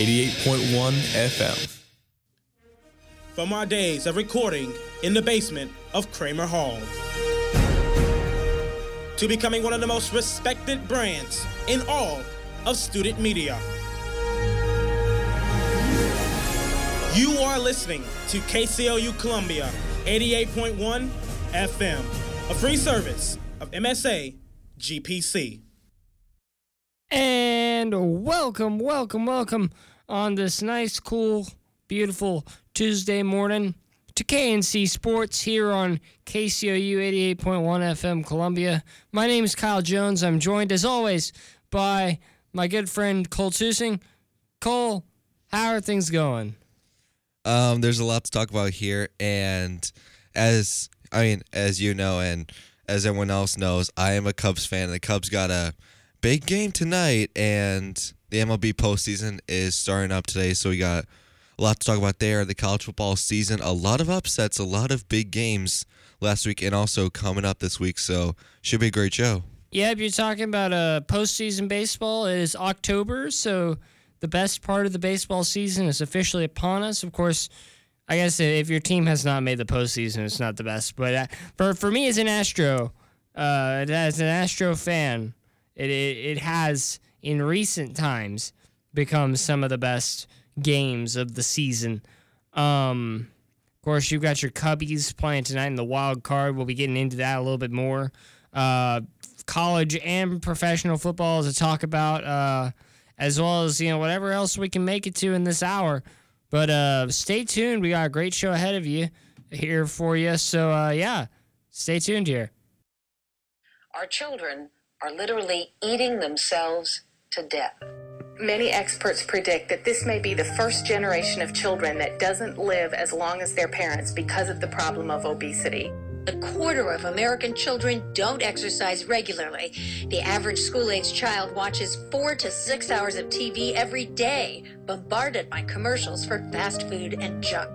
KCOU Columbia 88.1 FM. From our days of recording in the basement of Kramer Hall to becoming one of the most respected brands in all of student media. You are listening to KCOU Columbia 88.1 FM, a free service of MSA GPC. And welcome, welcome, welcome on this nice, cool, beautiful Tuesday morning to KNC Sports here on KCOU 88.1 FM Columbia. My name is Kyle Jones. I'm joined as always by my good friend Cole Tusing. Cole, how are things going? Um, there's a lot to talk about here, and as I mean, as you know, and as everyone else knows, I am a Cubs fan. The Cubs got a big game tonight, and the MLB postseason is starting up today. So we got a lot to talk about there. The college football season, a lot of upsets, a lot of big games last week, and also coming up this week. So should be a great show. Yeah, if you're talking about uh, postseason baseball, it is October, so the best part of the baseball season is officially upon us. Of course, I guess if your team has not made the postseason, it's not the best. But uh, for for me as an Astro, uh, as an Astro fan, it, it it has in recent times become some of the best games of the season. Um, of course, you've got your Cubbies playing tonight in the wild card. We'll be getting into that a little bit more. Uh, college and professional football to talk about. Uh, as well as you know whatever else we can make it to in this hour. But uh, stay tuned. We got a great show ahead of you here for you. So uh, yeah, stay tuned here. Our children are literally eating themselves to death. Many experts predict that this may be the first generation of children that doesn't live as long as their parents because of the problem of obesity. A quarter of American children don't exercise regularly. The average school age child watches four to six hours of TV every day, bombarded by commercials for fast food and junk.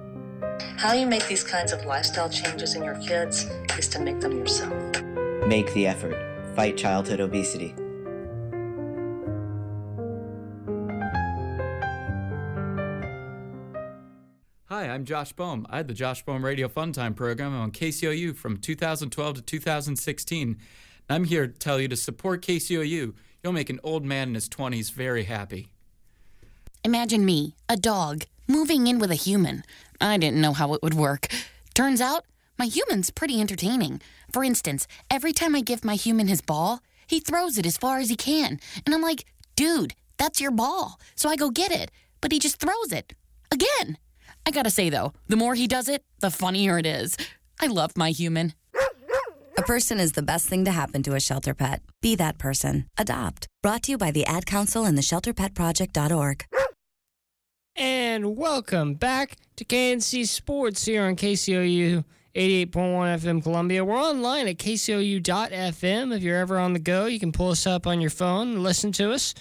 How you make these kinds of lifestyle changes in your kids is to make them yourself. Make the effort. Fight childhood obesity. Hi, I'm Josh Bohm. I had the Josh Bohm Radio Fun Time program on KCOU from 2012 to 2016. I'm here to tell you to support KCOU. You'll make an old man in his 20s very happy. Imagine me, a dog, moving in with a human. I didn't know how it would work. Turns out, my human's pretty entertaining. For instance, every time I give my human his ball, he throws it as far as he can. And I'm like, dude, that's your ball. So I go get it. But he just throws it. Again. I gotta say though, the more he does it, the funnier it is. I love my human. A person is the best thing to happen to a shelter pet. Be that person. Adopt. Brought to you by the Ad Council and the ShelterPetProject.org. And welcome back to KNC Sports here on KCOU 88.1 FM Columbia. We're online at kcou.fm. If you're ever on the go, you can pull us up on your phone and listen to us.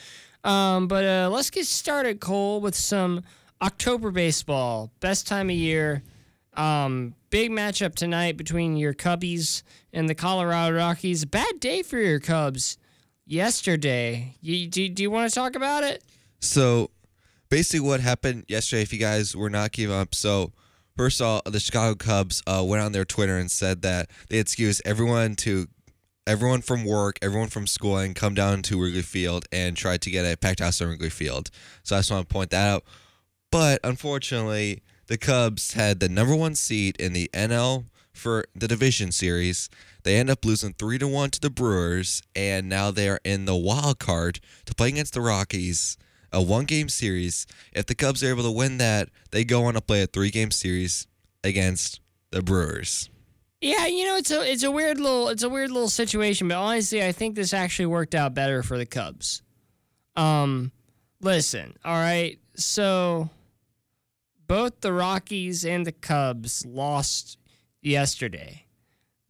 Um, but uh, let's get started, Cole, with some October baseball, best time of year. Um, big matchup tonight between your Cubbies and the Colorado Rockies. Bad day for your Cubs yesterday. You, do, do you want to talk about it? So, basically, what happened yesterday, if you guys were not giving up, so first of all, the Chicago Cubs uh, went on their Twitter and said that they excused everyone to everyone from work, everyone from school, and come down to Wrigley Field and try to get a packed house at Wrigley Field. So I just want to point that out. But unfortunately, the Cubs had the number one seed in the NL for the division series. They end up losing three to one to the Brewers, and now they are in the wild card to play against the Rockies, a one game series. If the Cubs are able to win that, they go on to play a three game series against the Brewers. Yeah, you know it's a it's a weird little it's a weird little situation, but honestly, I think this actually worked out better for the Cubs. Um, listen, all right, so both the Rockies and the Cubs lost yesterday.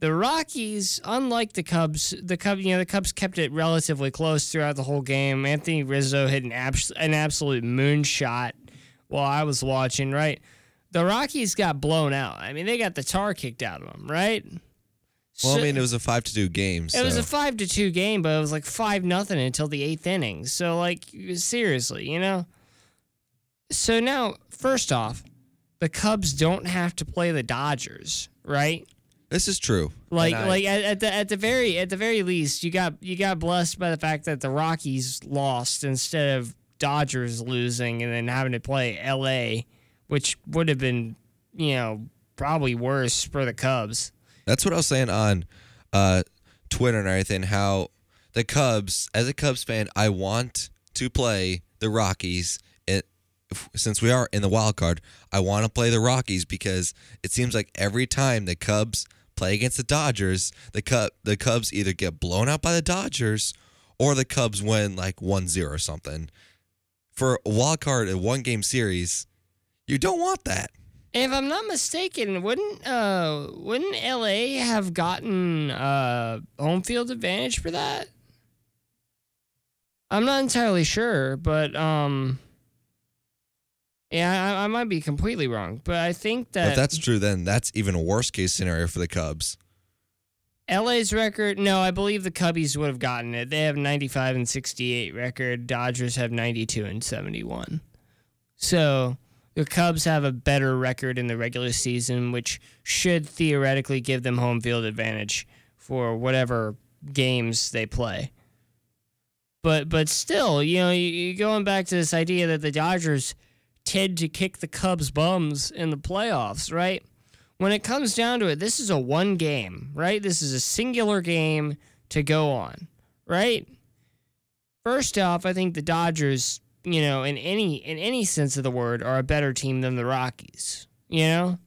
The Rockies, unlike the Cubs, the Cubs, you know, the Cubs kept it relatively close throughout the whole game. Anthony Rizzo hit an abs- an absolute moonshot while I was watching. Right, the Rockies got blown out. I mean, they got the tar kicked out of them. Right, Well, So- I mean, it was a five to two game. So. It was a five to two game, but it was like five nothing until the eighth inning. So like seriously, you know. So now, first off, the Cubs don't have to play the Dodgers, right? This is true. Like I- like at, at the at the very at the very least, you got you got blessed by the fact that the Rockies lost instead of Dodgers losing and then having to play L.A., which would have been you know probably worse for the Cubs. That's what I was saying on uh, Twitter and everything. How the Cubs, as a Cubs fan, I want to play the Rockies. It, since we are in the wild card, I want to play the Rockies because it seems like every time the Cubs play against the Dodgers, the Cub the Cubs either get blown out by the Dodgers or the Cubs win like 1-0 or something. For a wild card, a one game series, you don't want that. If I'm not mistaken, wouldn't uh wouldn't LA have gotten uh home field advantage for that? I'm not entirely sure, but um yeah, I, I might be completely wrong, but I think that if that's true, then that's even a worse case scenario for the Cubs. LA's record, no, I believe the Cubbies would have gotten it. They have 95 and 68 record. Dodgers have 92 and 71. So the Cubs have a better record in the regular season, which should theoretically give them home field advantage for whatever games they play. But but still, you know, you, you going back to this idea that the Dodgers tend to kick the Cubs' bums in the playoffs, right? when it comes down to it, this is a one game, right? This is a singular game to go on, right? First off, I think the Dodgers, you know, in any in any sense of the word, are a better team than the Rockies. You know,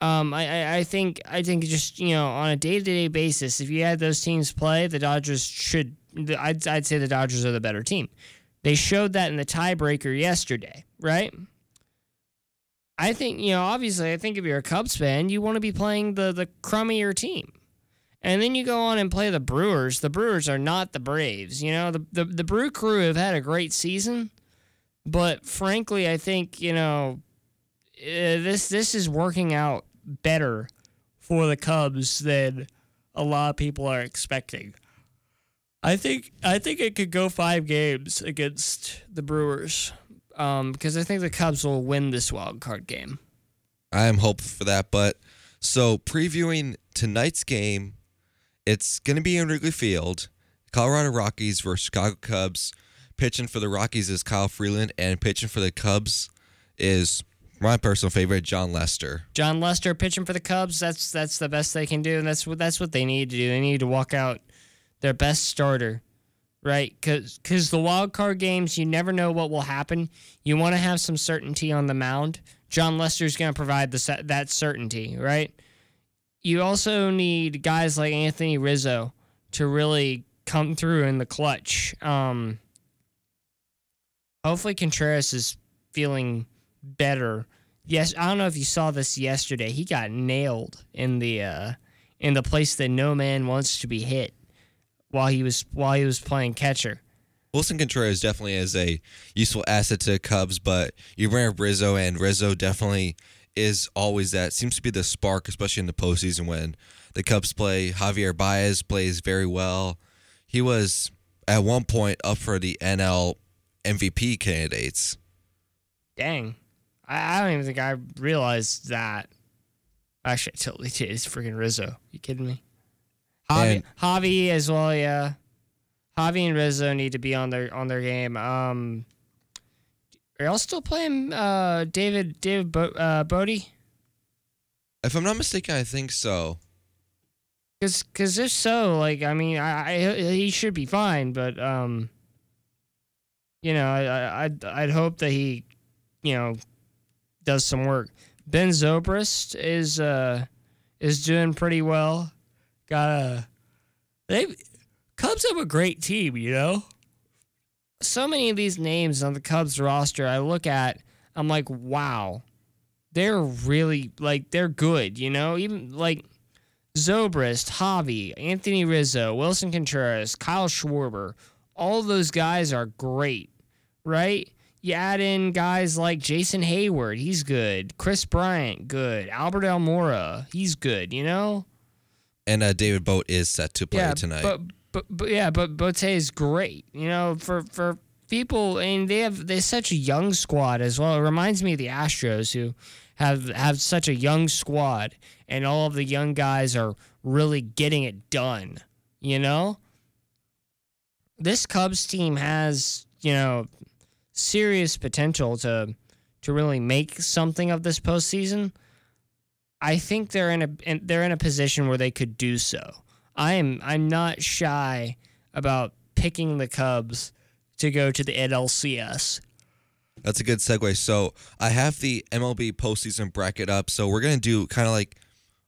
um, I, I I think I think just you know on a day to day basis, if you had those teams play, the Dodgers should. I'd I'd say the Dodgers are the better team. They showed that in the tiebreaker yesterday, right? I think, you know, obviously, I think if you're a Cubs fan, you want to be playing the, the crummier team. And then you go on and play the Brewers. The Brewers are not the Braves. You know, the, the, the Brew Crew have had a great season. But frankly, I think, you know, uh, this this is working out better for the Cubs than a lot of people are expecting. I think I think it could go five games against the Brewers um, because I think the Cubs will win this wild card game. I am hopeful for that. But so previewing tonight's game, it's going to be in Wrigley Field. Colorado Rockies versus Chicago Cubs. Pitching for the Rockies is Kyle Freeland, and pitching for the Cubs is my personal favorite, Jon Lester. Jon Lester pitching for the Cubs. That's that's the best they can do, and that's what that's what they need to do. They need to walk out their best starter, right? Because because the wild card games, you never know what will happen. You want to have some certainty on the mound. Jon Lester's going to provide the that certainty, right? You also need guys like Anthony Rizzo to really come through in the clutch. Um, hopefully, Contreras is feeling better. Yes, I don't know if you saw this yesterday. He got nailed in the uh, in the place that no man wants to be hit while he was while he was playing catcher. Willson Contreras definitely is a useful asset to the Cubs, but you bring up Rizzo, and Rizzo definitely is always that. Seems to be the spark, especially in the postseason when the Cubs play. Javier Baez plays very well. He was at one point up for the NL MVP candidates. Dang, I, I don't even think I realized that. Actually, I totally did. It's freaking Rizzo. You kidding me? Javi, Javi as well, yeah. Javi and Rizzo need to be on their on their game. Um, are y'all still playing uh, David David Bo- uh, Bote? If I'm not mistaken, I think so. Cause, cause if so, like, I mean, I, I he should be fine, but um, you know, I, I I'd I'd hope that he, you know, does some work. Ben Zobrist is uh is doing pretty well. Got a they Cubs have a great team, you know. So many of these names on the Cubs roster, I look at, I'm like, wow, they're really like they're good, you know. Even like Zobrist, Javi, Anthony Rizzo, Willson Contreras, Kyle Schwarber, all those guys are great, right? You add in guys like Jason Heyward, he's good. Kris Bryant, good. Albert Almora, he's good, you know? And uh, David Bote is set to play yeah, tonight. But, but but yeah, but Bote is great. You know, for for people, I and they have they such a young squad as well. It reminds me of the Astros who have have such a young squad, and all of the young guys are really getting it done. You know, this Cubs team has you know serious potential to to really make something of this postseason. I think they're in a they're in a position where they could do so. I am I'm not shy about picking the Cubs to go to the NLCS. That's a good segue. So I have the MLB postseason bracket up. So we're gonna do kind of like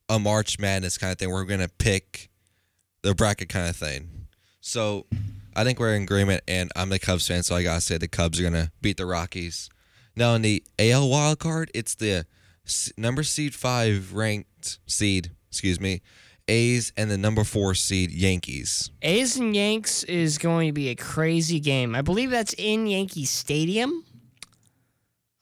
a March Madness kind of thing. We're gonna pick the bracket kind of thing. So I think we're in agreement, and I'm the Cubs fan, so I gotta say the Cubs are gonna beat the Rockies. Now in the AL wild card, it's the number seed five ranked seed, excuse me, A's and the number four seed Yankees. A's and Yanks is going to be a crazy game. I believe that's in Yankee Stadium.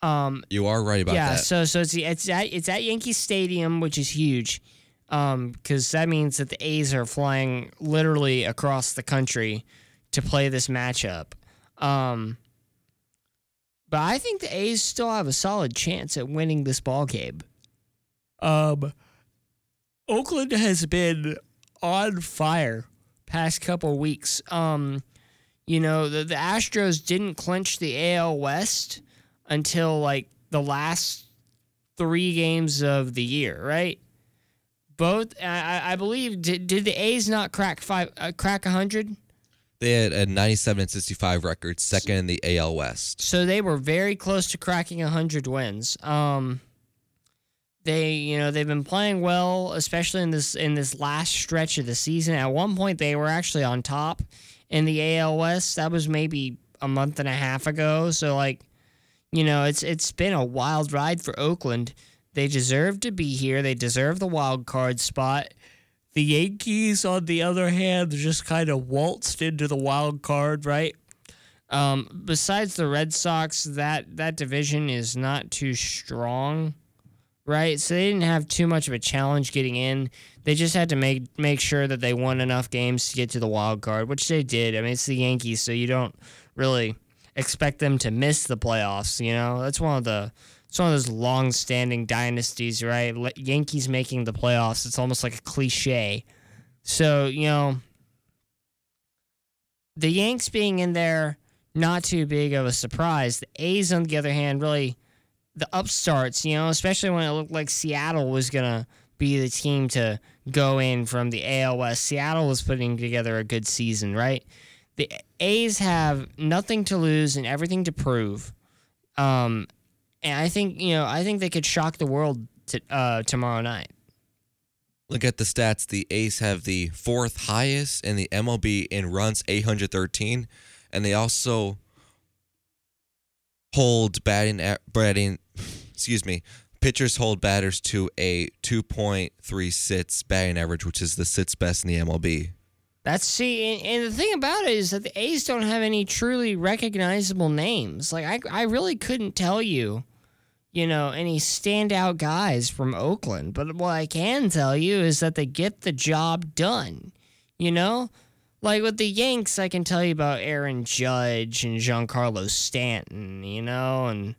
Um, You are right about yeah, that. so so it's it's at it's at Yankee Stadium, which is huge, um, because that means that the A's are flying literally across the country to play this matchup. Um, but I think the A's still have a solid chance at winning this ball game. Um, Oakland has been on fire past couple weeks. Um, you know the the Astros didn't clinch the AL West until like the last three games of the year, right? Both, I, I- believe, did, did the A's not crack five, uh, crack hundred? They had a 97 and 65 record, second in the AL West. So they were very close to cracking hundred wins. Um, they, you know, they've been playing well, especially in this in this last stretch of the season. At one point, they were actually on top in the AL West. That was maybe a month and a half ago. So like, you know, it's it's been a wild ride for Oakland. They deserve to be here. They deserve the wild card spot. The Yankees, on the other hand, just kind of waltzed into the wild card, right? Um, besides the Red Sox, that that division is not too strong, right? So they didn't have too much of a challenge getting in. They just had to make make sure that they won enough games to get to the wild card, which they did. I mean, it's the Yankees, so you don't really expect them to miss the playoffs. You know, that's one of the it's one of those long-standing dynasties, right? Yankees making the playoffs. It's almost like a cliche. So you know, the Yanks being in there, not too big of a surprise. The A's, on the other hand, really the upstarts, you know, especially when it looked like Seattle was going to be the team to go in from the AL West. Seattle was putting together a good season, right? The A's have nothing to lose and everything to prove. Um, and I think, you know, I think they could shock the world to, uh, tomorrow night. Look at the stats. The A's have the fourth highest in the MLB in runs, 813, and they also hold batting batting. Excuse me. Pitchers hold batters to a 2.3 sits batting average, which is the sits best in the MLB. That's see, and, and the thing about it is that the A's don't have any truly recognizable names. Like I, I really couldn't tell you, you know, any standout guys from Oakland. But what I can tell you is that they get the job done. You know, like with the Yanks, I can tell you about Aaron Judge and Giancarlo Stanton. You know, and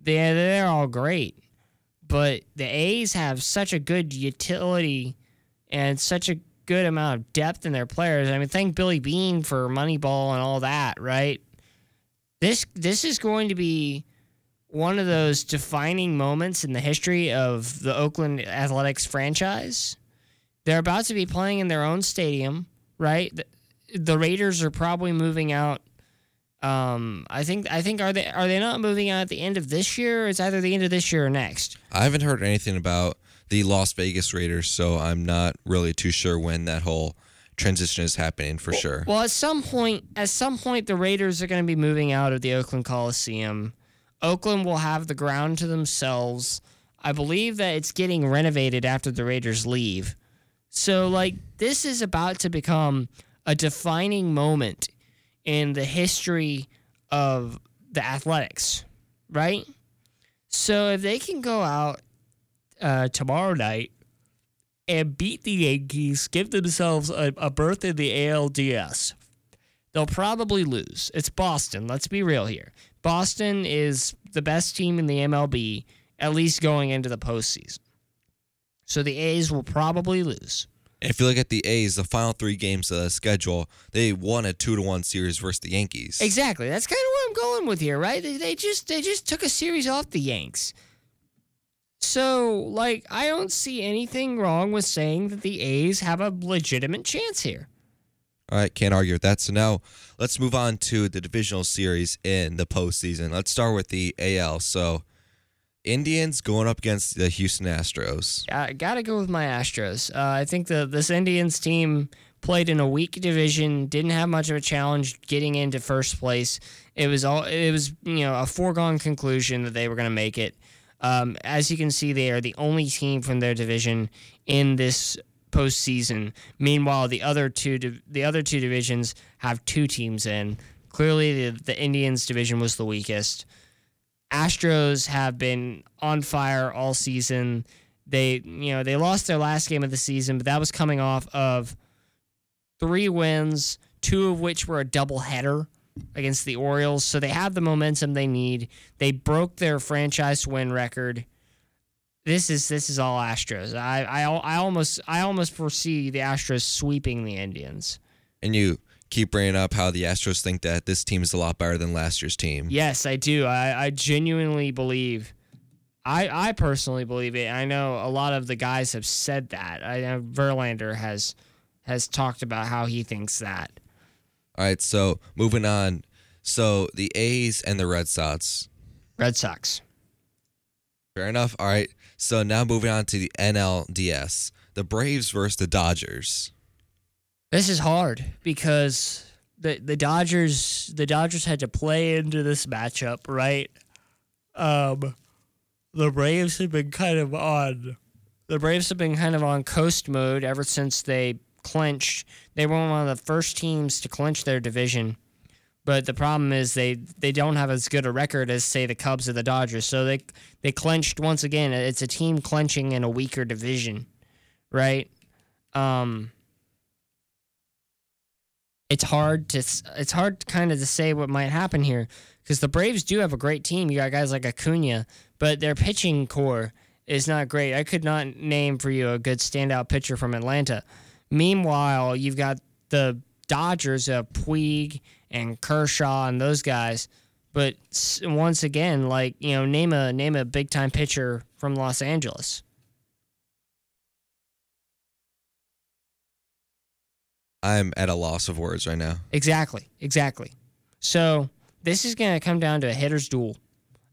they they're all great. But the A's have such a good utility and such a good amount of depth in their players. I mean, thank Billy Beane for Moneyball and all that, right? This this is going to be one of those defining moments in the history of the Oakland Athletics franchise. They're about to be playing in their own stadium, right? The, the Raiders are probably moving out. Um, I think I think are they are they not moving out at the end of this year? It's either the end of this year or next. I haven't heard anything about the Las Vegas Raiders, so I'm not really too sure when that whole transition is happening for sure. Well, at some point, at some point, the Raiders are going to be moving out of the Oakland Coliseum. Oakland will have the ground to themselves. I believe that it's getting renovated after the Raiders leave. So, like, this is about to become a defining moment in the history of the athletics, right? So, if they can go out uh, tomorrow night and beat the Yankees, give themselves a, a berth in the ALDS. They'll probably lose. It's Boston. Let's be real here. Boston is the best team in the MLB, at least going into the postseason. So the A's will probably lose. If you look at the A's, the final three games of the schedule, they won a two to one series versus the Yankees. Exactly. That's kind of what I'm going with here, right? They, they just they just took a series off the Yanks. So, like, I don't see anything wrong with saying that the A's have a legitimate chance here. All right, can't argue with that. So now let's move on to the divisional series in the postseason. Let's start with the AL. So Indians going up against the Houston Astros. I got to go with my Astros. Uh, I think the this Indians team played in a weak division, didn't have much of a challenge getting into first place. It was all it was you know a foregone conclusion that they were to make it. Um, as you can see, they are the only team from their division in this postseason. Meanwhile, the other two the other two divisions have two teams in. Clearly, the, the Indians division was the weakest. Astros have been on fire all season. They, you know, they lost their last game of the season, but that was coming off of three wins, two of which were a doubleheader against the Orioles. So they have the momentum they need. They broke their franchise win record. This is this is all Astros. I I, I almost I almost foresee the Astros sweeping the Indians. And you keep bringing up how the Astros think that this team is a lot better than last year's team. Yes, I do. I, I genuinely believe. I I personally believe it. I know a lot of the guys have said that. I know Verlander has has talked about how he thinks that. All right, so moving on. So the A's and the Red Sox. Red Sox. Fair enough. All right. So now moving on to the NLDS. The Braves versus the Dodgers. This is hard because the the Dodgers the Dodgers had to play into this matchup, right? Um the Braves have been kind of on the Braves have been kind of on coast mode ever since they clinched. They were one of the first teams to clinch their division. But the problem is they they don't have as good a record as say the Cubs or the Dodgers. So they they clinched once again. It's a team clinching in a weaker division, right? Um it's hard to it's hard kind of to say what might happen here because the Braves do have a great team. You got guys like Acuna, but their pitching core is not great. I could not name for you a good standout pitcher from Atlanta. Meanwhile, you've got the Dodgers, of Puig and Kershaw and those guys. But once again, like you know, name a name a big time pitcher from Los Angeles. I'm at a loss of words right now. Exactly, exactly. So this is going to come down to a hitter's duel.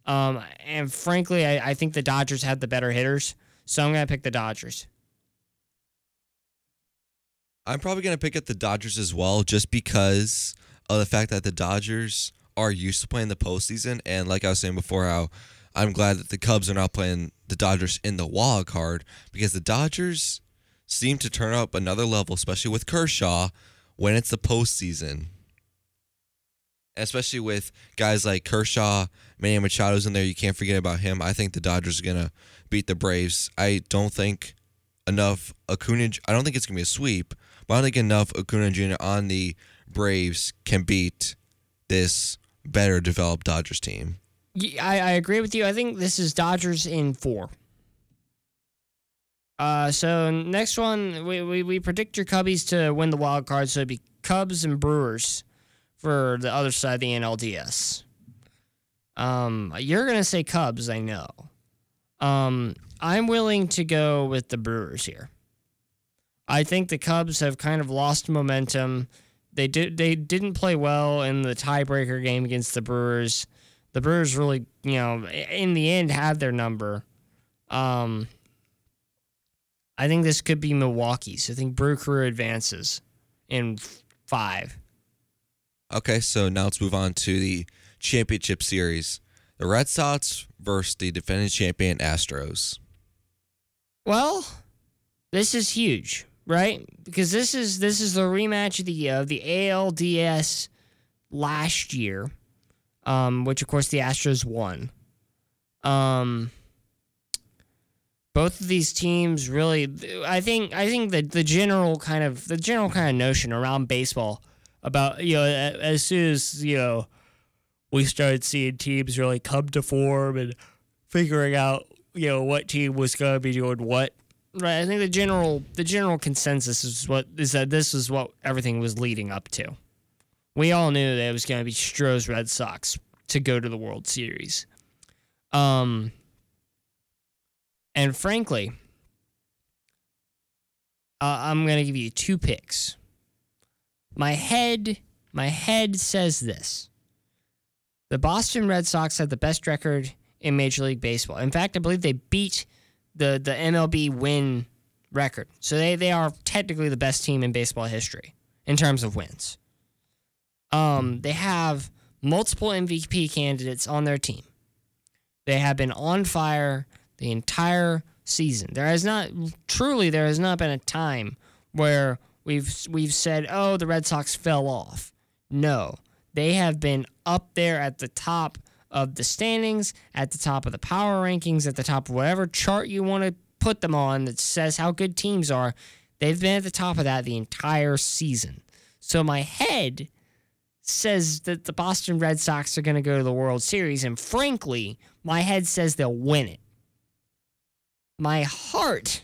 Um, and frankly, I, I think the Dodgers had the better hitters, so I'm going to pick the Dodgers. I'm probably going to pick up the Dodgers as well, just because of the fact that the Dodgers are used to playing the postseason. And like I was saying before, how I'm glad that the Cubs are not playing the Dodgers in the wild card because the Dodgers seem to turn up another level, especially with Kershaw when it's the postseason. Especially with guys like Kershaw, Manny Machado's in there, you can't forget about him. I think the Dodgers are gonna beat the Braves. I don't think enough Acuna. I don't think it's gonna be a sweep, but I don't think enough Acuna Jr. on the Braves can beat this better developed Dodgers team. I, I agree with you. I think this is Dodgers in four. Uh, so next one, we, we, we predict your Cubbies to win the wild card. So it'd be Cubs and Brewers for the other side of the NLDS. Um, you're gonna say Cubs, I know. Um, I'm willing to go with the Brewers here. I think the Cubs have kind of lost momentum. They did they didn't play well in the tiebreaker game against the Brewers. The Brewers really, you know, in the end had their number. Um, I think this could be Milwaukee's. I think Brew Crew advances in five. Okay, so now let's move on to the championship series. The Red Sox versus the defending champion Astros. Well, this is huge, right? Because this is this is the rematch of the uh, the ALDS last year, um, which of course the Astros won. Um, both of these teams really I think I think that the general kind of the general kind of notion around baseball about you know as soon as you know we started seeing teams really come to form and figuring out you know what team was going to be doing what right I think the general the general consensus is what is that this is what everything was leading up to we all knew that it was going to be Stroh's Red Sox to go to the World Series um and frankly, uh, I'm gonna give you two picks. My head, my head says this: the Boston Red Sox had the best record in Major League Baseball. In fact, I believe they beat the the MLB win record, so they they are technically the best team in baseball history in terms of wins. Um, they have multiple MVP candidates on their team. They have been on fire the entire season. There has not truly there has not been a time where we've we've said, "Oh, the Red Sox fell off." No. They have been up there at the top of the standings, at the top of the power rankings, at the top of whatever chart you want to put them on that says how good teams are. They've been at the top of that the entire season. So my head says that the Boston Red Sox are going to go to the World Series and frankly, my head says they'll win it my heart,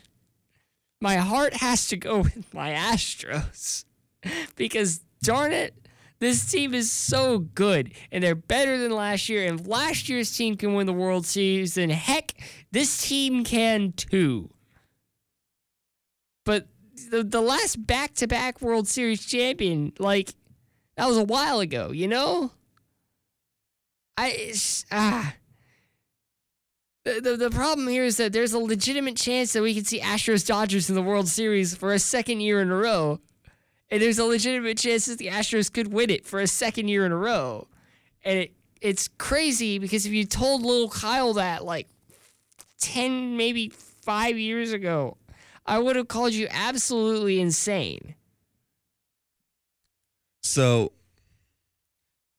my heart has to go with my Astros because darn it, this team is so good and they're better than last year. And last year's team can win the World Series, then heck, this team can too. But the, the last back to back World Series champion, like, that was a while ago, you know? I, ah. The, the, the problem here is that there's a legitimate chance that we could see Astros Dodgers in the World Series for a second year in a row. And there's a legitimate chance that the Astros could win it for a second year in a row. And it, it's crazy because if you told little Kyle that like 10, maybe five years ago, I would have called you absolutely insane. So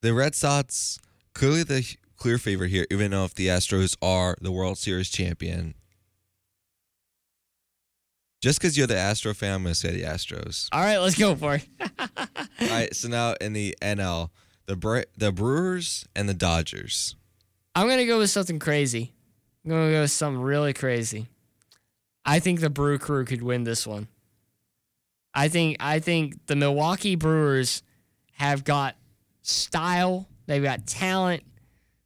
the Red Sox clearly the clear favorite here, even though if the Astros are the World Series champion. Just because you're the Astro fan, I'm gonna say the Astros. All right, let's go for it. All right, so now in the NL, the Bre- the Brewers and the Dodgers. I'm gonna go with something crazy. I'm gonna go with something really crazy. I think the Brew Crew could win this one. I think I think the Milwaukee Brewers have got style, they've got talent,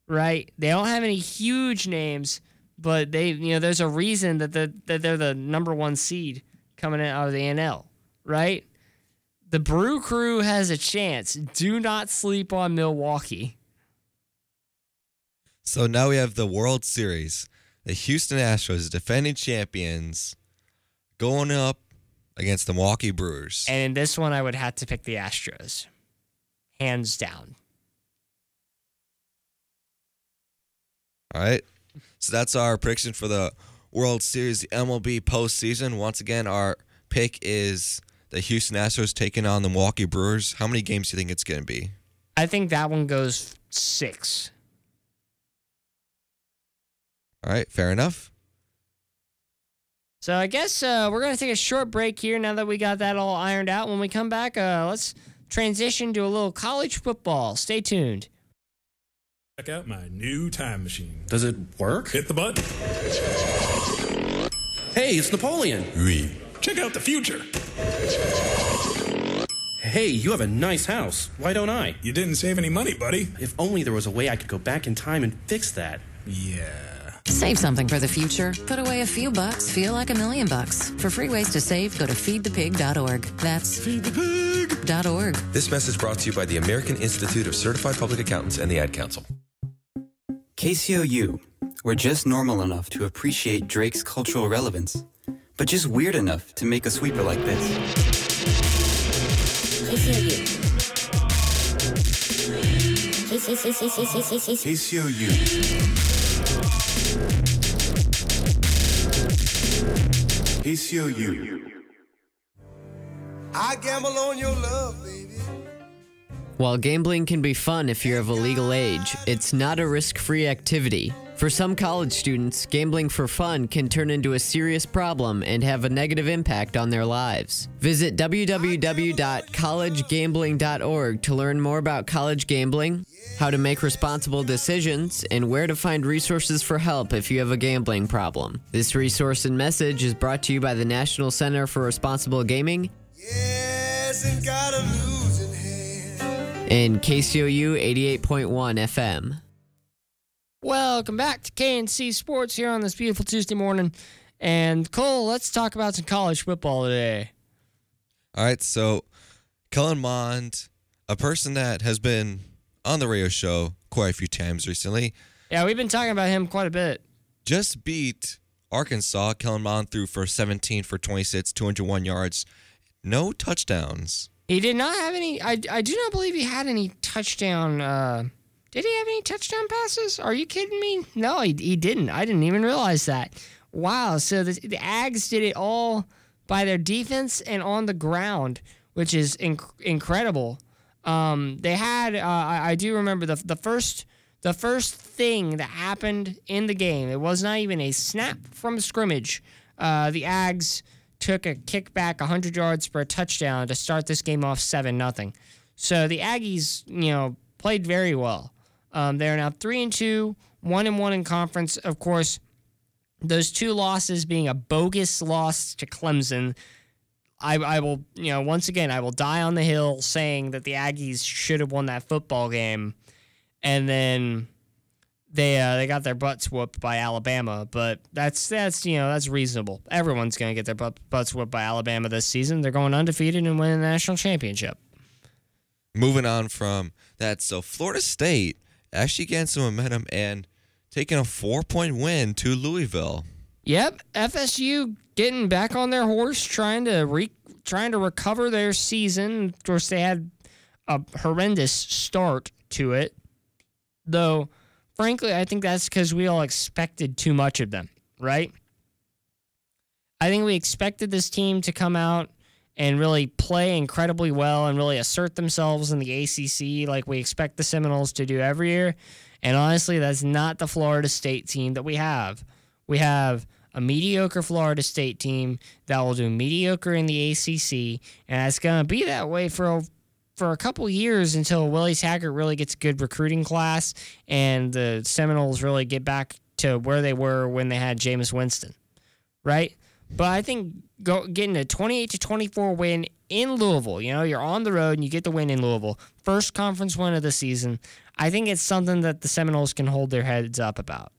right? They don't have any huge names, but they you know there's a reason that the that they're the number one seed coming out of the NL, right? The Brew Crew has a chance. Do not sleep on Milwaukee. So now we have the World Series. The Houston Astros, defending champions, going up against the Milwaukee Brewers. And in this one, I would have to pick the Astros, hands down. All right. So that's our prediction for the World Series, the MLB postseason. Once again, our pick is the Houston Astros taking on the Milwaukee Brewers. How many games do you think it's going to be? I think that one goes six. All right, fair enough. So I guess uh, we're gonna take a short break here now that we got that all ironed out. When we come back, uh, let's transition to a little college football. Stay tuned. Check out my new time machine. Does it work? Hit the button. Hey, it's Napoleon. Oui. Check out the future. Hey, you have a nice house. Why don't I? You didn't save any money, buddy. If only there was a way I could go back in time and fix that. Yeah. Save something for the future. Put away a few bucks, feel like a million bucks. For free ways to save, go to feedthepig.org. That's feedthepig.org. This message brought to you by the American Institute of Certified Public Accountants and the Ad Council. KCOU. We're just normal enough to appreciate Drake's cultural relevance, but just weird enough to make a sweeper like this. KCOU. I gamble on your love, baby. While gambling can be fun if you're of a legal age, it's not a risk free activity. For some college students, gambling for fun can turn into a serious problem and have a negative impact on their lives. Visit www.collegegambling.org to learn more about college gambling, how to make responsible decisions, and where to find resources for help if you have a gambling problem. This resource and message is brought to you by the National Center for Responsible Gaming Yes, and got a losing hand. and KCOU 88.1 FM. Welcome back to KNC Sports here on this beautiful Tuesday morning. And Cole, let's talk about some college football today. All right, so Kellen Mond, a person that has been on the radio show quite a few times recently, Yeah, we've been talking about him quite a bit. just beat Arkansas. Kellen Mond threw for 17 for 26, 201 yards, no touchdowns. He did not have any. I, I do not believe he had any touchdown. Uh, did he have any touchdown passes? Are you kidding me? No, he, he didn't. I didn't even realize that. Wow. So the, the Ags did it all by their defense and on the ground, which is inc- incredible. Um, they had. Uh, I, I do remember the the first the first thing that happened in the game. It was not even a snap from scrimmage. Uh, the Ags took a kickback 100 yards for a touchdown to start this game off 7 nothing. So the Aggies, you know, played very well. Um, they're now 3 and 2, 1 and 1 in conference. Of course, those two losses being a bogus loss to Clemson. I, I will, you know, once again, I will die on the hill saying that the Aggies should have won that football game. And then they uh, they got their butts whooped by Alabama, but that's that's you know that's reasonable. Everyone's gonna get their butt, butts whooped by Alabama this season. They're going undefeated and winning the national championship. Moving on from that, so Florida State actually getting some momentum and taking a four point win to Louisville. Yep, FSU getting back on their horse, trying to re- trying to recover their season. Of course, they had a horrendous start to it, though. Frankly, I think that's because we all expected too much of them, right? I think we expected this team to come out and really play incredibly well and really assert themselves in the ACC like we expect the Seminoles to do every year. And honestly, that's not the Florida State team that we have. We have a mediocre Florida State team that will do mediocre in the ACC, and it's going to be that way for a, for a couple years until Willie Taggart really gets a good recruiting class and the Seminoles really get back to where they were when they had Jameis Winston, right? But I think go, getting a 28 to 24 win in Louisville, you know, you're on the road and you get the win in Louisville, first conference win of the season. I think it's something that the Seminoles can hold their heads up about.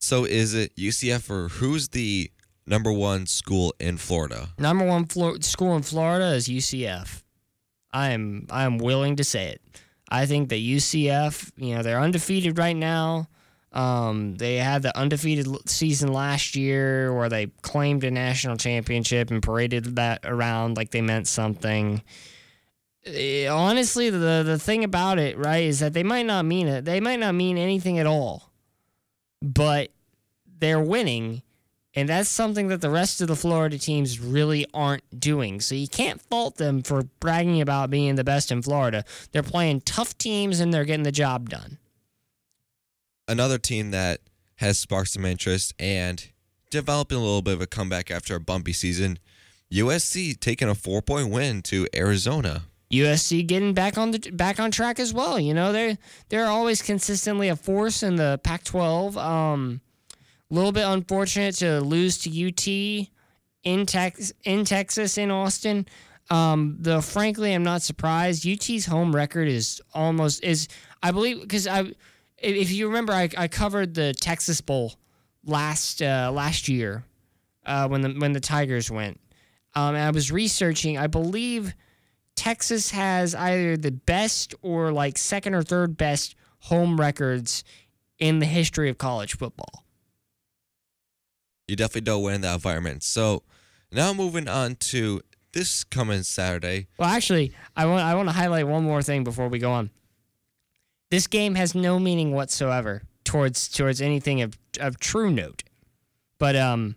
So is it UCF or who's the number one school in Florida? Number one Flor- school in Florida is UCF. I am I am willing to say it. I think that UCF, you know, they're undefeated right now. Um, they had the undefeated season last year where they claimed a national championship and paraded that around like they meant something. Eh, honestly, the the thing about it, right, is that they might not mean it. They might not mean anything at all. But they're winning and that's something that the rest of the Florida teams really aren't doing. So you can't fault them for bragging about being the best in Florida. They're playing tough teams and they're getting the job done. Another team that has sparked some interest and developing a little bit of a comeback after a bumpy season. USC taking a four point win to Arizona. USC getting back on the back on track as well. You know, they're they're always consistently a force in the Pac-12. Um, a little bit unfortunate to lose to UT in Tex in Texas in Austin. Um, though frankly, I'm not surprised. UT's home record is almost is I believe because I if you remember I, I covered the Texas Bowl last uh, last year uh, when the when the Tigers went. Um, and I was researching. I believe Texas has either the best or like second or third best home records in the history of college football. You definitely don't win in that environment. So now moving on to this coming Saturday. Well, actually, I want I want to highlight one more thing before we go on. This game has no meaning whatsoever towards towards anything of of true note. But um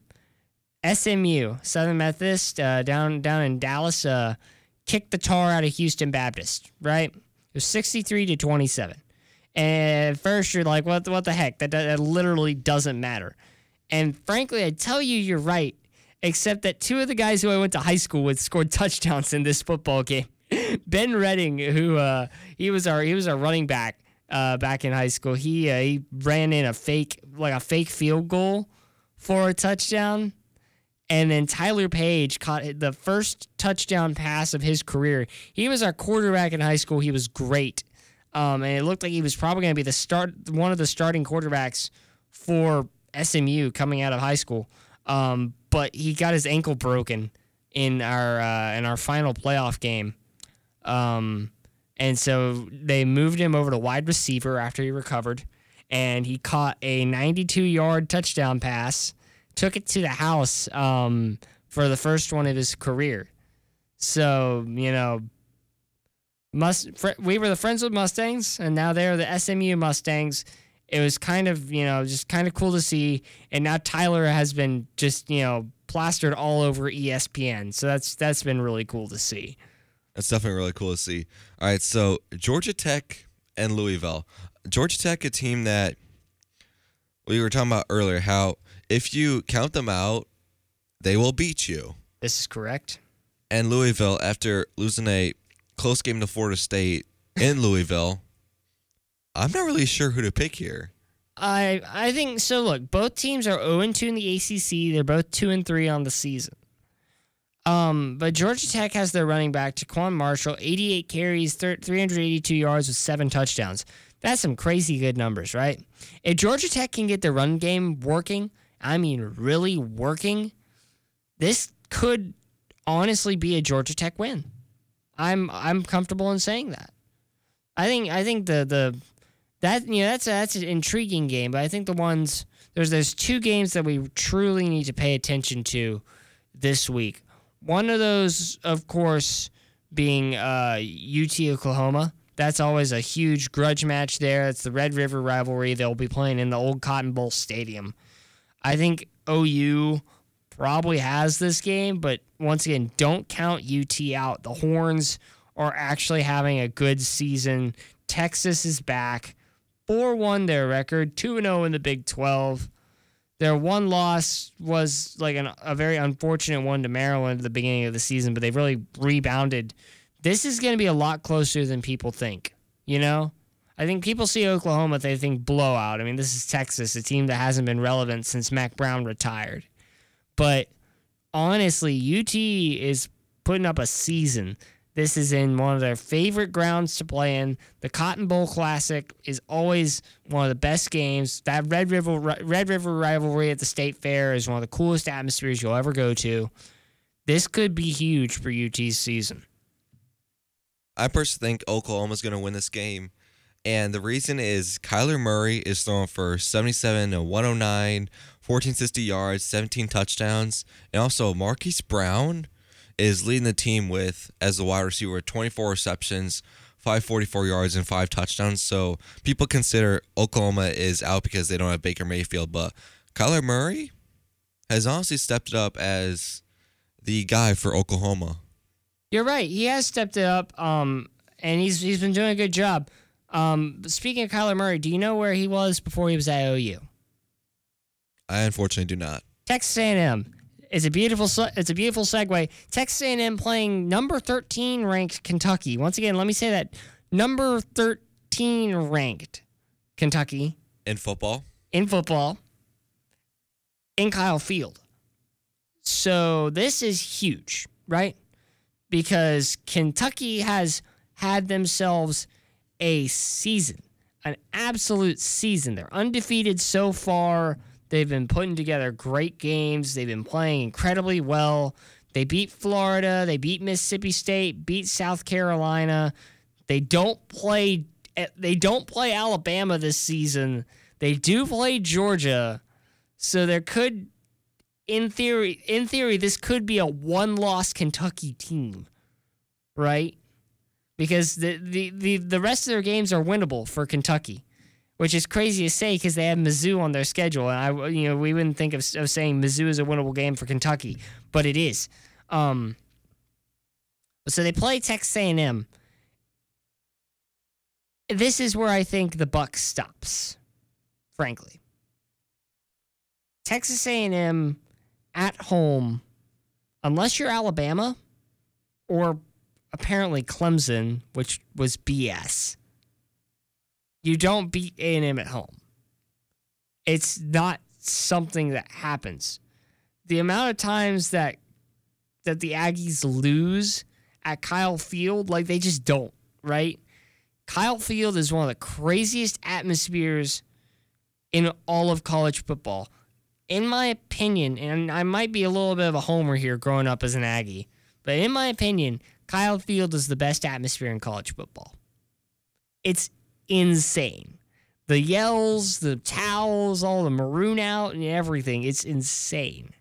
SMU, Southern Methodist, uh, down down in Dallas, uh, kicked the tar out of Houston Baptist. Right, it was sixty three to twenty seven, And at first you're like, what, what the heck? That, that literally doesn't matter. And frankly, I tell you, you're right. Except that two of the guys who I went to high school with scored touchdowns in this football game. ben Redding, who uh, he was our he was our running back uh, back in high school. He uh, he ran in a fake like a fake field goal for a touchdown. And then Tyler Page caught the first touchdown pass of his career. He was our quarterback in high school. He was great. Um, and it looked like he was probably going to be the start one of the starting quarterbacks for SMU coming out of high school. Um, but he got his ankle broken in our uh, in our final playoff game. Um, and so they moved him over to wide receiver after he recovered, and he caught a 92 yard touchdown pass, took it to the house um, for the first one of his career. So you know, must fr- we were the Friendswood Mustangs, and now they're the SMU Mustangs. It was kind of you know just kind of cool to see, and now Tyler has been just you know plastered all over ESPN. So that's that's been really cool to see. That's definitely really cool to see. All right, so Georgia Tech and Louisville. Georgia Tech, a team that we were talking about earlier, how if you count them out, they will beat you. This is correct. And Louisville, after losing a close game to Florida State in Louisville, I'm not really sure who to pick here. I I think so. Look, both teams are 0 2 in the ACC. They're both 2 and 3 on the season. Um, but Georgia Tech has their running back TaQuon Marshall, 88 carries, 382 yards with seven touchdowns. That's some crazy good numbers, right? If Georgia Tech can get the run game working, I mean really working, this could honestly be a Georgia Tech win. I'm I'm comfortable in saying that. I think I think the the that you know that's a, that's an intriguing game, but I think the ones there's there's two games that we truly need to pay attention to this week. One of those, of course, being uh, UT Oklahoma. That's always a huge grudge match there. It's the Red River rivalry. They'll be playing in the old Cotton Bowl Stadium. I think OU probably has this game, but once again, don't count UT out. The Horns are actually having a good season. Texas is back. 4 1 their record, 2 0 in the Big 12. Their one loss was like an, a very unfortunate one to Maryland at the beginning of the season, but they've really rebounded. This is going to be a lot closer than people think. You know, I think people see Oklahoma, they think blowout. I mean, this is Texas, a team that hasn't been relevant since Mack Brown retired. But honestly, UT is putting up a season. This is in one of their favorite grounds to play in. The Cotton Bowl Classic is always one of the best games. That Red River Red River rivalry at the State Fair is one of the coolest atmospheres you'll ever go to. This could be huge for UT's season. I personally think Oklahoma's going to win this game. And the reason is Kyler Murray is throwing for 77 and 109, 1460 yards, 17 touchdowns. And also Marquise Brown is leading the team with as the wide receiver 24 receptions, 544 yards and five touchdowns. So people consider Oklahoma is out because they don't have Baker Mayfield, but Kyler Murray has honestly stepped up as the guy for Oklahoma. You're right. He has stepped it up, um, and he's he's been doing a good job. Um, speaking of Kyler Murray, do you know where he was before he was at OU? I unfortunately do not. Texas A&M. It's a beautiful it's a beautiful segue. Texas A&M playing number 13 ranked Kentucky. Once again, let me say that number 13 ranked Kentucky in football. In football. In Kyle Field. So this is huge, right? Because Kentucky has had themselves a season, an absolute season. They're undefeated so far. They've been putting together great games. They've been playing incredibly well. They beat Florida. They beat Mississippi State. Beat South Carolina. They don't play. Eh, they don't play Alabama this season. They do play Georgia, so there could, in theory, in theory, this could be a one-loss Kentucky team, right? Because the the the, the rest of their games are winnable for Kentucky which is crazy to say because they have Mizzou on their schedule, and I, you know, we wouldn't think of, of saying Mizzou is a winnable game for Kentucky, but it is. Um, so they play Texas A&M. this is where I think the buck stops. Frankly, Texas A&M at home, unless you're Alabama or apparently Clemson, which was BS. You don't beat A&M at home. It's not something that happens. The amount of times that that the Aggies lose at Kyle Field, like they just don't, right? Kyle Field is one of the craziest atmospheres in all of college football. In my opinion, and I might be a little bit of a homer here growing up as an Aggie, but in my opinion, Kyle Field is the best atmosphere in college football. It's insane. The yells, the towels, all the maroon out and everything. It's insane.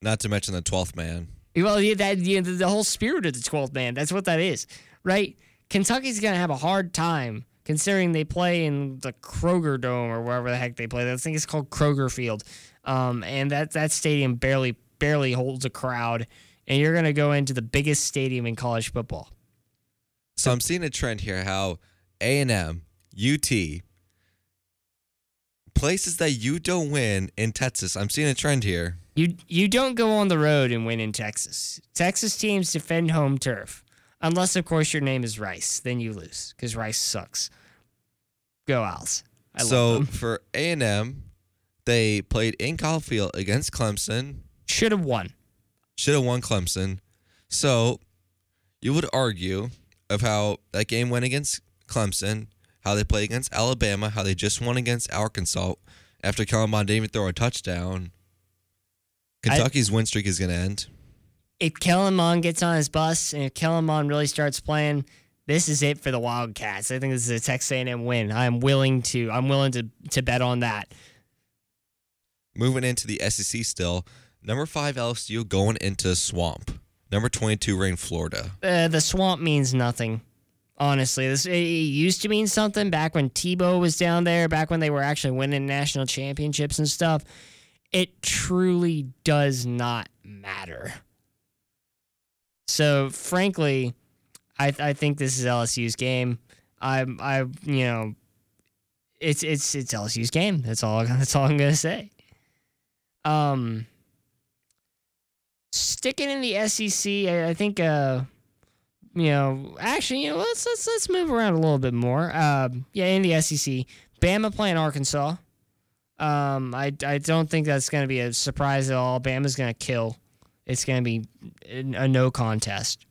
Not to mention the 12th man. Well, yeah, that yeah, the, the whole spirit of the 12th man. That's what that is, right? Kentucky's going to have a hard time considering they play in the Kroger Dome or wherever the heck they play. I think it's called Kroger Field. Um, and that, that stadium barely barely holds a crowd. And you're going to go into the biggest stadium in college football. So I'm seeing a trend here how A&M, UT, places that you don't win in Texas. I'm seeing a trend here. You you don't go on the road and win in Texas. Texas teams defend home turf. Unless of course your name is Rice, then you lose because Rice sucks. Go Owls. I so for A&M, they played in Kyle Field against Clemson. Should have won. Should have won Clemson. So you would argue of how that game went against Clemson, how they play against Alabama, how they just won against Arkansas after Mond didn't even throw a touchdown. Kentucky's win streak is going to end. If Kellen Mond gets on his bus and if Kellen Mond really starts playing, this is it for the Wildcats. I think this is a Texas A&M win. I'm willing to I'm willing to to bet on that. Moving into the SEC still, number five LSU going into Swamp. Number 22 ranked Florida. Uh, the swamp means nothing. Honestly, this it used to mean something back when Tebow was down there, back when they were actually winning national championships and stuff. It truly does not matter. So, frankly, I I think this is LSU's game. I I you know, it's it's it's LSU's game. That's all. That's all I'm gonna say. Um, sticking in the SEC, I, I think. Uh, you know, actually, you know, let's let's let's move around a little bit more. Um, yeah, in the SEC, Bama playing Arkansas. Um, I I don't think that's going to be a surprise at all. Bama's going to kill. It's going to be a no contest.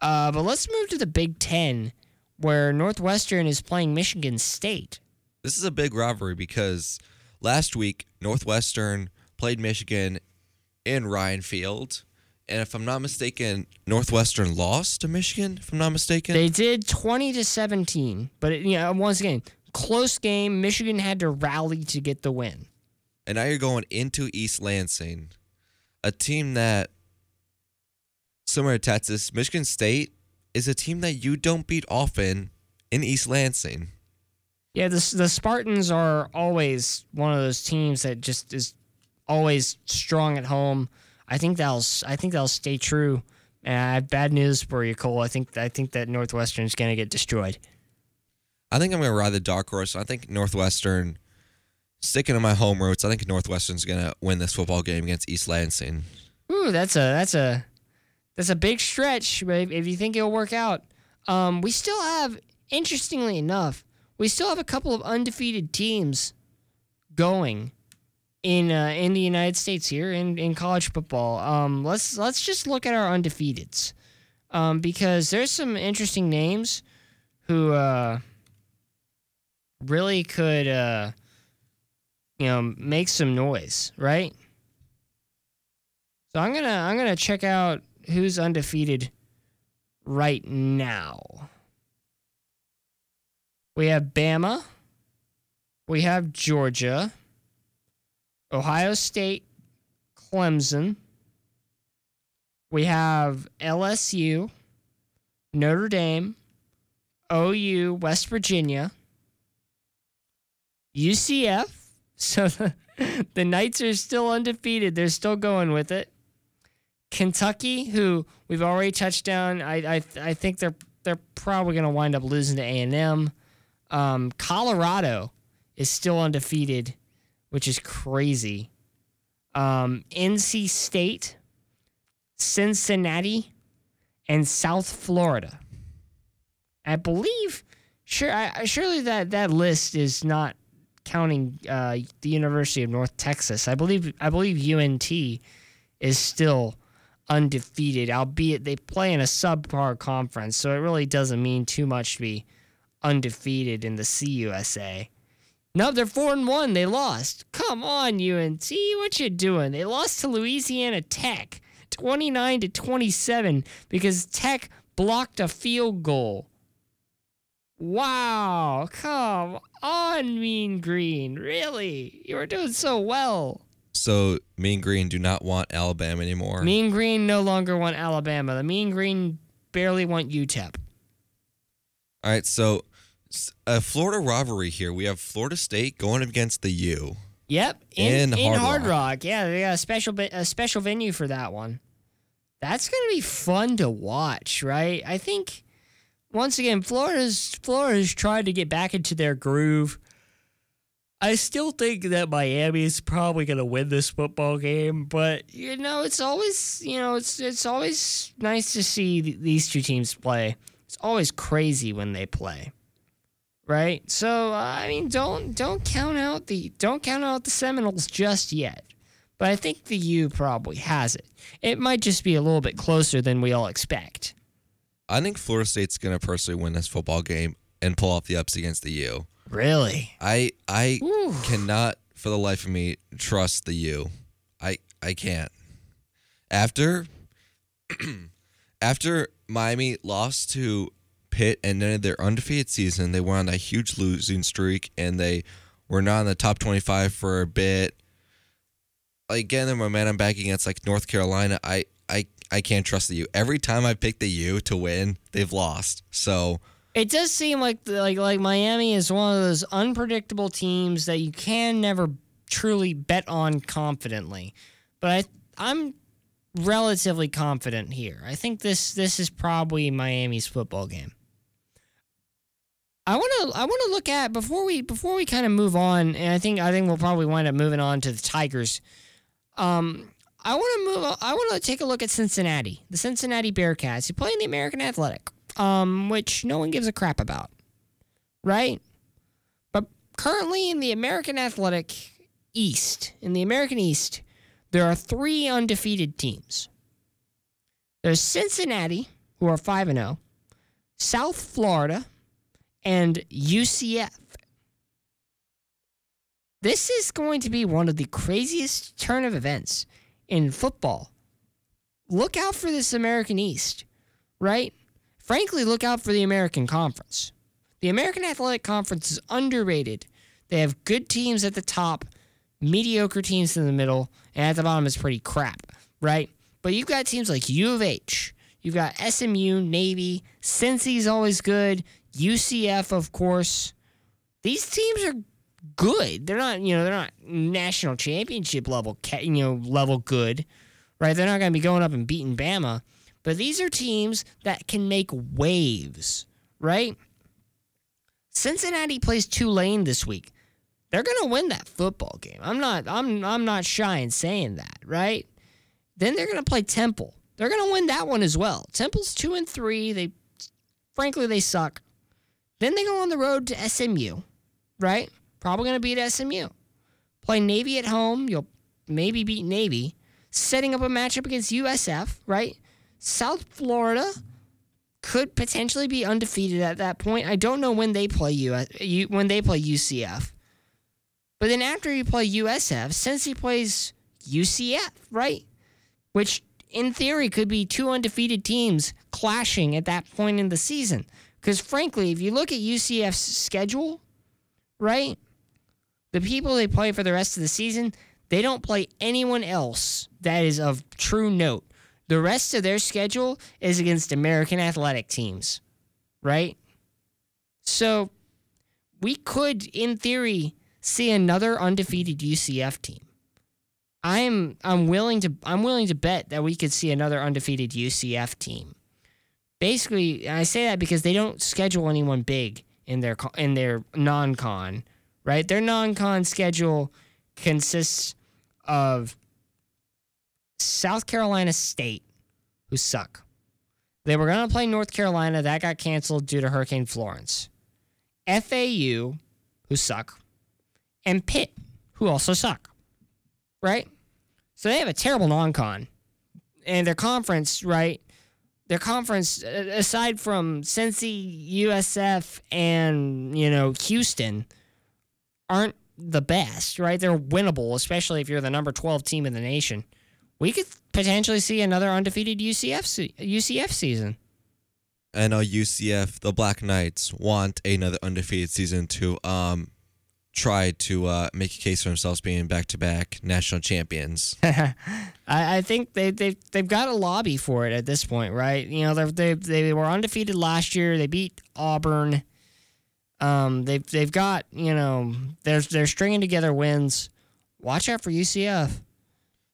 Uh, but let's move to the Big Ten, where Northwestern is playing Michigan State. This is a big rivalry because last week Northwestern played Michigan in Ryan Field. And if I'm not mistaken, Northwestern lost to Michigan, if I'm not mistaken. They did 20 to 17, but it, you know, once again, close game. Michigan had to rally to get the win. And now you're going into East Lansing, a team that, similar to Texas, Michigan State is a team that you don't beat often in East Lansing. Yeah, the the Spartans are always one of those teams that just is always strong at home. I think that'll I think that'll stay true. And I have bad news for you, Cole. I think I think that Northwestern is going to get destroyed. I think I'm going to ride the dark horse. I think Northwestern, sticking to my home roots, I think Northwestern's going to win this football game against East Lansing. Ooh, that's a that's a that's a big stretch. But if you think it'll work out, um, we still have, interestingly enough, we still have a couple of undefeated teams going in uh, in the United States here in, in college football. Um, let's let's just look at our undefeateds, um, because there's some interesting names who uh, really could uh, you know make some noise, right? So I'm gonna I'm gonna check out who's undefeated right now. We have Bama. We have Georgia. Ohio State, Clemson. We have LSU, Notre Dame, OU, West Virginia, UCF. So the, the Knights are still undefeated. They're still going with it. Kentucky, who we've already touched down. I I, I think they're they're probably going to wind up losing to A and M. Um, Colorado is still undefeated, which is crazy. Um, NC State, Cincinnati, and South Florida. I believe, sure, I, surely that that list is not counting uh, the University of North Texas. I believe I believe UNT is still undefeated, albeit they play in a subpar conference, so it really doesn't mean too much to be undefeated in the CUSA. No, they're four and one. They lost. Come on, UNT, what you doing? They lost to Louisiana Tech, twenty nine to twenty seven, because Tech blocked a field goal. Wow, come on, Mean Green. Really? You were doing so well. So Mean Green do not want Alabama anymore. Mean Green no longer want Alabama. The Mean Green barely want UTEP. All right, so a Florida rivalry here. We have Florida State going against the U. Yep, in, in, in Hard, Hard Rock. Rock. Yeah, they got a special a special venue for that one. That's gonna be fun to watch, right? I think once again, Florida's Florida's tried to get back into their groove. I still think that Miami is probably going to win this football game, but you know, it's always you know it's it's always nice to see th- these two teams play. It's always crazy when they play, right? So I mean, don't don't count out the don't count out the Seminoles just yet. But I think the U probably has it. It might just be a little bit closer than we all expect. I think Florida State's going to personally win this football game and pull off the ups against the U. Really? I I cannot for the life of me trust the U. I I can't. After after Miami lost to Pitt and ended their undefeated season, they went on a huge losing streak and they were not in the top 25 for a bit. Getting their momentum back against like North Carolina, I I I can't trust the U. Every time I pick the U to win, they've lost. So It does seem like like like Miami is one of those unpredictable teams that you can never truly bet on confidently. But I I'm relatively confident here. I think this this is probably Miami's football game. I want to I want to look at before we before we kind of move on, and I think I think we'll probably wind up moving on to the Tigers. Um, I want to move. I want to take a look at Cincinnati, the Cincinnati Bearcats, who play in the American Athletic, um, which no one gives a crap about, right? But currently in the American Athletic East, in the American East, there are three undefeated teams. There's Cincinnati, who are five and zero, South Florida, and UCF. This is going to be one of the craziest turn of events in football. Look out for this American East, right? Frankly, look out for the American Conference. The American Athletic Conference is underrated. They have good teams at the top, mediocre teams in the middle, and at the bottom is pretty crap, right? But you've got teams like U of H, you've got SMU, Navy, Cincy's always good, UCF, of course. These teams are good. They're not, you know, they're not national championship level, you know, level good, right? They're not going to be going up and beating Bama, but these are teams that can make waves, right? Cincinnati plays Tulane this week. They're going to win that football game. I'm not I'm I'm not shy in saying that, right? Then they're going to play Temple. They're going to win that one as well. Temple's 2 and 3. They frankly they suck. Then they go on the road to SMU, right? Probably going to beat SMU. Play Navy at home. You'll maybe beat Navy. Setting up a matchup against USF, right? South Florida could potentially be undefeated at that point. I don't know when they play US, when they play UCF. But then after you play USF, Cincy plays UCF, right? Which in theory could be two undefeated teams clashing at that point in the season. Because frankly, if you look at UCF's schedule, right? The people they play for the rest of the season, they don't play anyone else that is of true note. The rest of their schedule is against American athletic teams, right? So we could, in theory, see another undefeated UCF team. I'm I'm willing to I'm willing to bet that we could see another undefeated UCF team. Basically, I say that because they don't schedule anyone big in their in their non-con, right? Their non-con schedule consists of South Carolina State, who suck. They were going to play North Carolina. That got canceled due to Hurricane Florence. FAU, who suck. And Pitt, who also suck. Right? So they have a terrible non con. And their conference, right? Their conference, aside from Cincy, USF, and, you know, Houston, aren't the best, right? They're winnable, especially if you're the number 12 team in the nation. We could potentially see another undefeated UCF UCF season. I know UCF, the Black Knights, want another undefeated season to um try to uh, make a case for themselves being back to back national champions. I, I think they they they've got a lobby for it at this point, right? You know, they they they were undefeated last year. They beat Auburn. Um, they've they've got you know they're they're stringing together wins. Watch out for UCF.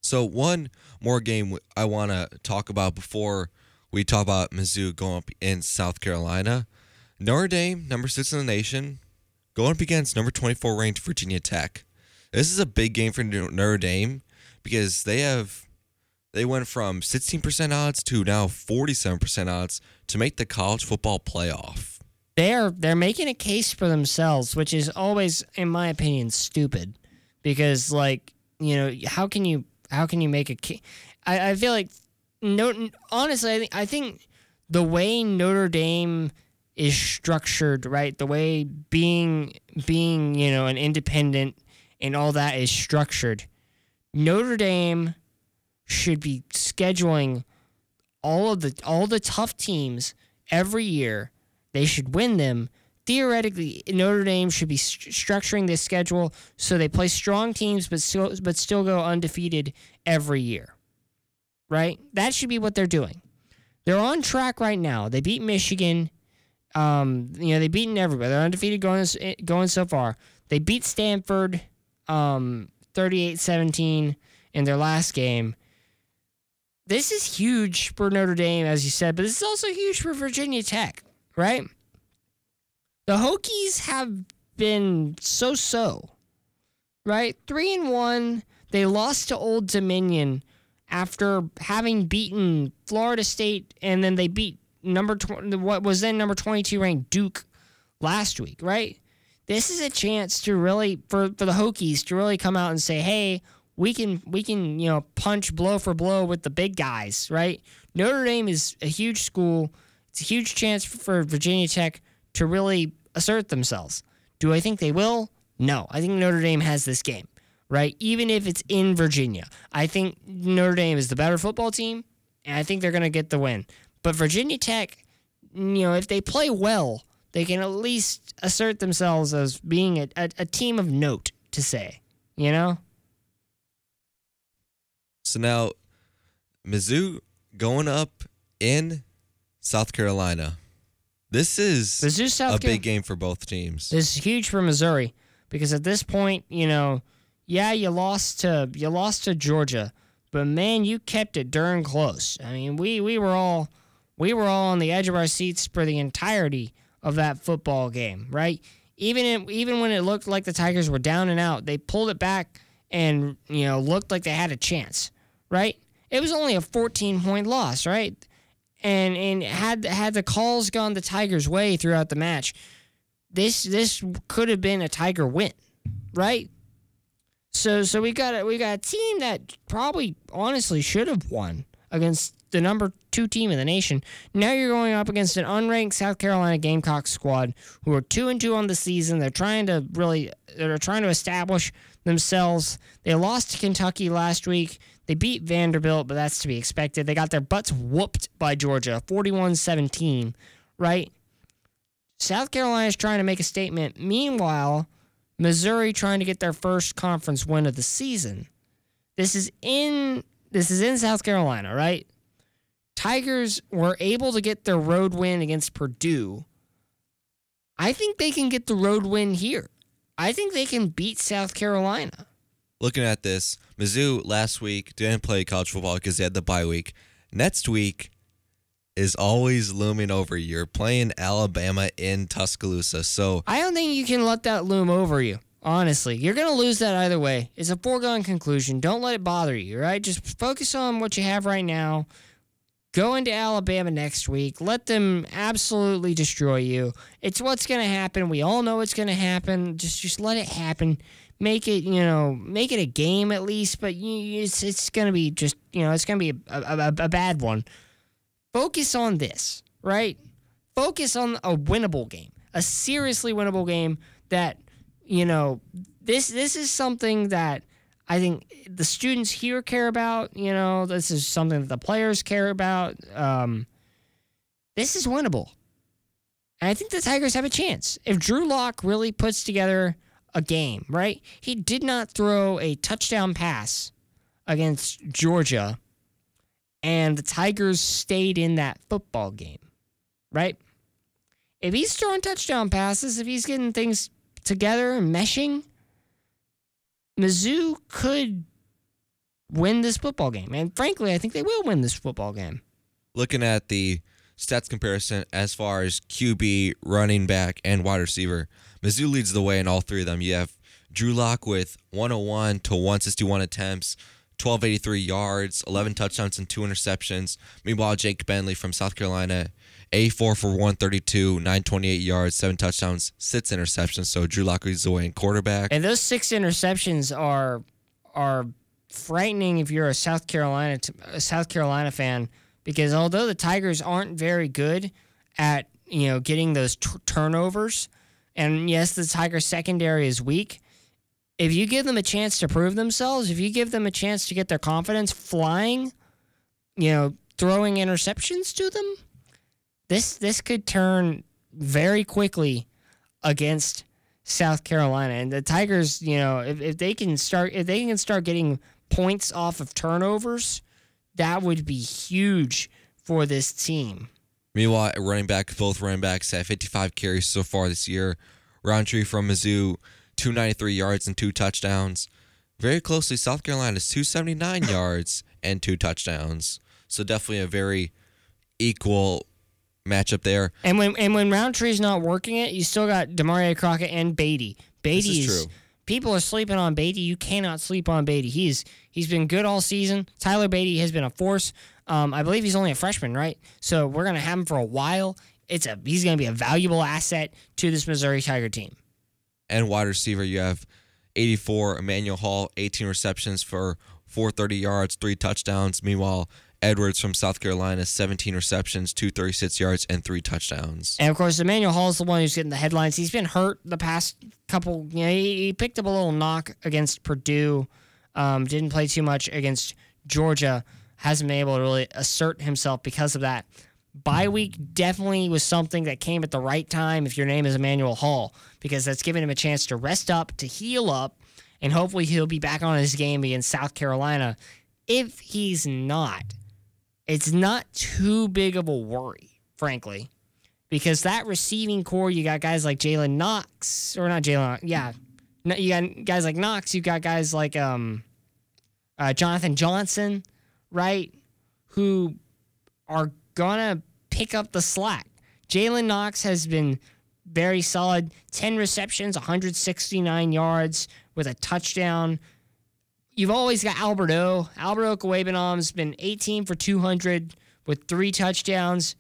So one more game I want to talk about before we talk about Mizzou going up in South Carolina. Notre Dame, number six in the nation, going up against number 24 ranked Virginia Tech. This is a big game for Notre Dame because they have they went from 16% odds to now 47% odds to make the college football playoff. they're they're making a case for themselves, which is always, in my opinion, stupid. Because like you know, how can you how can you make a case? I, I feel like no, honestly, I think I think the way Notre Dame is structured, right? The way being being you know an independent and all that is structured, Notre Dame should be scheduling all of the all the tough teams every year. They should win them. Theoretically, Notre Dame should be st- structuring this schedule so they play strong teams, but still but still go undefeated every year. Right? That should be what they're doing. They're on track right now. They beat Michigan. Um, you know, they've beaten everybody. They're undefeated going going so far. They beat Stanford um 38-17 in their last game. This is huge for Notre Dame, as you said, but this is also huge for Virginia Tech, right? The Hokies have been so so, right? Three and one. They lost to Old Dominion after having beaten Florida State, and then they beat number tw- what was then number twenty two ranked Duke last week, right? This is a chance to really for for the Hokies to really come out and say, hey, we can we can you know punch blow for blow with the big guys, right? Notre Dame is a huge school. It's a huge chance for Virginia Tech to really assert themselves. Do I think they will? No. I think Notre Dame has this game, right? Even if it's in Virginia. I think Notre Dame is the better football team, and I think they're going to get the win. But Virginia Tech, you know, if they play well, they can at least assert themselves as being a, a, a team of note to say, you know? So now, Mizzou going up in South Carolina. This is Mizzou, South a Car- big game for both teams. This is huge for Missouri because at this point, you know, yeah, you lost to you lost to Georgia, but man, you kept it darn close. I mean, we we were all we were all on the edge of our seats for the entirety of that football game, right? Even in, even when it looked like the Tigers were down and out, they pulled it back and you know looked like they had a chance, right? It was only a 14 point loss, right? And and had had the calls gone the Tigers' way throughout the match, this this could have been a Tiger win, right? So so we got a, we got a team that probably honestly should have won against the number two team in the nation. Now you're going up against an unranked South Carolina Gamecock squad who are two and two on the season. They're trying to really they're trying to establish themselves. They lost to Kentucky last week. They beat Vanderbilt, but that's to be expected. They got their butts whooped by Georgia, 41-17, right? South Carolina is trying to make a statement. Meanwhile, Missouri trying to get their first conference win of the season. This is in this is in South Carolina, right? Tigers were able to get their road win against Purdue. I think they can get the road win here. I think they can beat South Carolina. Looking at this, Mizzou last week didn't play college football because they had the bye week. Next week, is always looming over you. You're playing Alabama in Tuscaloosa. So I don't think you can let that loom over you. Honestly, you're going to lose that either way. It's a foregone conclusion. Don't let it bother you, right? Just focus on what you have right now. Go into Alabama next week. Let them absolutely destroy you. It's what's going to happen. We all know it's going to happen. Just just let it happen. Make it, you know, make it a game at least, but you, it's it's going to be just, you know, it's going to be a, a, a bad one. Focus on this, right? Focus on a winnable game. A seriously winnable game that, you know, this this is something that I think the students here care about. You know, this is something that the players care about. Um, this is winnable. And I think the Tigers have a chance. If Drew Lock really puts together a game, right? He did not throw a touchdown pass against Georgia, and the Tigers stayed in that football game, right? If he's throwing touchdown passes, if he's getting things together and meshing, Mizzou could win this football game. And frankly, I think they will win this football game. looking at the stats comparison as far as QB, running back, and wide receiver, Mizzou leads the way in all three of them. You have Drew Lock with 101 to 161 attempts, 1283 yards, 11 touchdowns, and two interceptions. Meanwhile, Jake Bentley from South Carolina, A4 for 132, 928 yards, seven touchdowns, six interceptions. So Drew Lock leads the quarterback. And those six interceptions are are frightening if you're a South Carolina a South Carolina fan because although the Tigers aren't very good at you know getting those t- turnovers, and yes, the Tigers secondary is weak. If you give them a chance to prove themselves, if you give them a chance to get their confidence flying, you know, throwing interceptions to them, this this could turn very quickly against South Carolina. And the Tigers, you know, if, if they can start if they can start getting points off of turnovers, that would be huge for this team. Meanwhile, running back, both running backs have 55 carries so far this year. Rountree from Mizzou, 293 yards and two touchdowns. Very closely, South Carolina's 279 yards and two touchdowns. So definitely a very equal matchup there. And when and when Rountree's not working it, you still got Damarea Crockett and Badie. Badie This is true. People are sleeping on Badie. You cannot sleep on Badie. He's he's been good all season. Tyler Badie has been a force. Um, I believe he's only a freshman, right? So we're gonna have him for a while. It's a he's gonna be a valuable asset to this Missouri Tiger team. And wide receiver, you have 84 Emmanuel Hall, 18 receptions for 430 yards, three touchdowns. Meanwhile, Edwards from South Carolina, 17 receptions, 236 yards, and three touchdowns. And of course, Emmanuel Hall is the one who's getting the headlines. He's been hurt the past couple. You know, he, picked up a little knock against Purdue. Um, didn't play too much against Georgia. Hasn't been able to really assert himself because of that. Bye week definitely was something that came at the right time if your name is Emmanuel Hall because that's giving him a chance to rest up, to heal up, and hopefully he'll be back on his game against South Carolina. If he's not, it's not too big of a worry, frankly, because that receiving core, you got guys like Jalen Knox, or not Jalen, yeah, you got guys like Knox, you got guys like um, uh, Johnathon Johnson, right, who are gonna pick up the slack. Jalen Knox has been very solid, ten receptions, 169 yards with a touchdown you've always got Alberto. Albert Okwuegbunam's been 18 for 200 with three touchdowns.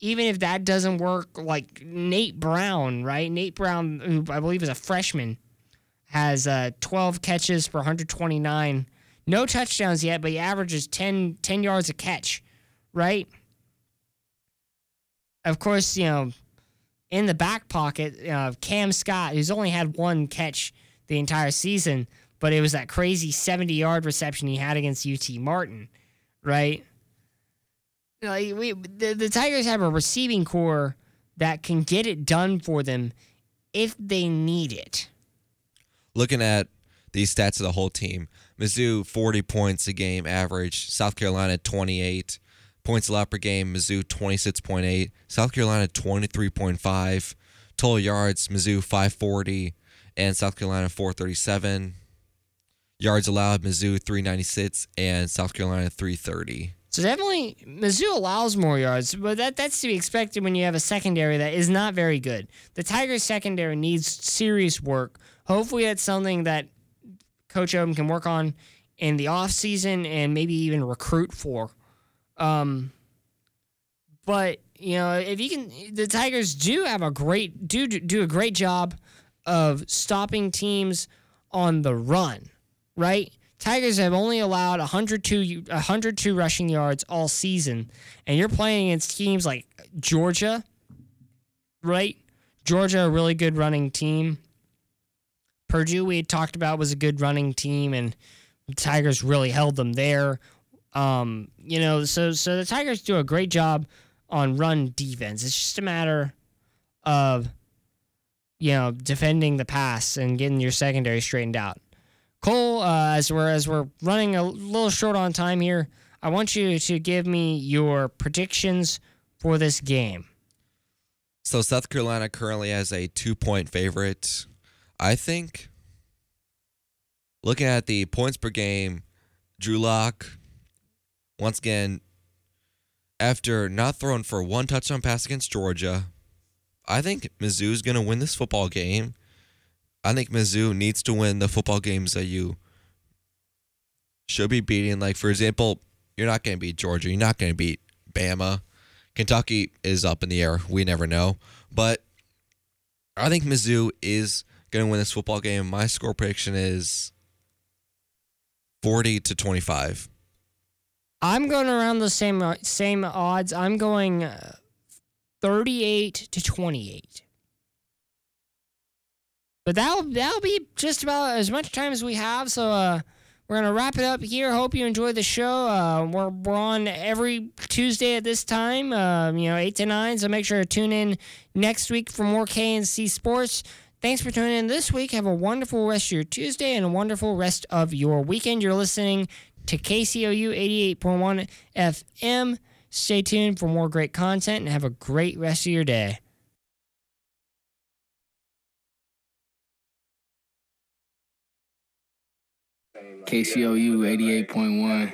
Even if that doesn't work, like Nate Brown, right? Nate Brown, who I believe is a freshman, has uh, 12 catches for 129. No touchdowns yet, but he averages 10, 10 yards a catch, right? Of course, you know, in the back pocket, uh, Kam Scott, who's only had one catch the entire season, but it was that crazy 70 yard reception he had against UT Martin, right? Like we, the, the Tigers have a receiving core that can get it done for them if they need it. Looking at these stats of the whole team, Mizzou 40 points a game average, South Carolina 28 points allowed per game, Mizzou 26.8, South Carolina 23.5, total yards, Mizzou 540, and South Carolina 437. Yards allowed, Mizzou 396 and South Carolina 330. So definitely, Mizzou allows more yards, but that that's to be expected when you have a secondary that is not very good. The Tigers secondary needs serious work. Hopefully, that's something that Coach Odom can work on in the off season and maybe even recruit for. Um, but you know, if you can, the Tigers do have a great do do a great job of stopping teams on the run, right? Tigers have only allowed 102, 102 rushing yards all season, and you're playing against teams like Georgia, right? Georgia, a really good running team. Purdue, we had talked about, was a good running team, and the Tigers really held them there. Um, you know, so so the Tigers do a great job on run defense. It's just a matter of you know defending the pass and getting your secondary straightened out. Cole, uh, as we're as we're running a little short on time here, I want you to give me your predictions for this game. So South Carolina currently has a two point favorite. I think looking at the points per game, Drew Lock, once again, after not throwing for one touchdown pass against Georgia, I think Mizzou's going to win this football game. I think Mizzou needs to win the football games that you should be beating. Like, for example, you're not going to beat Georgia. You're not going to beat Bama. Kentucky is up in the air. We never know. But I think Mizzou is going to win this football game. My score prediction is 40 to 25. I'm going around the same same odds. I'm going uh, 38 to 28. But that'll that'll be just about as much time as we have. So uh, we're gonna wrap it up here. Hope you enjoyed the show. Uh, we're we're on every Tuesday at this time. Uh, you know, eight to nine. So make sure to tune in next week for more KNC sports. Thanks for tuning in this week. Have a wonderful rest of your Tuesday and a wonderful rest of your weekend. You're listening to KCOU 88.1 FM. Stay tuned for more great content and have a great rest of your day. KCOU 88.1.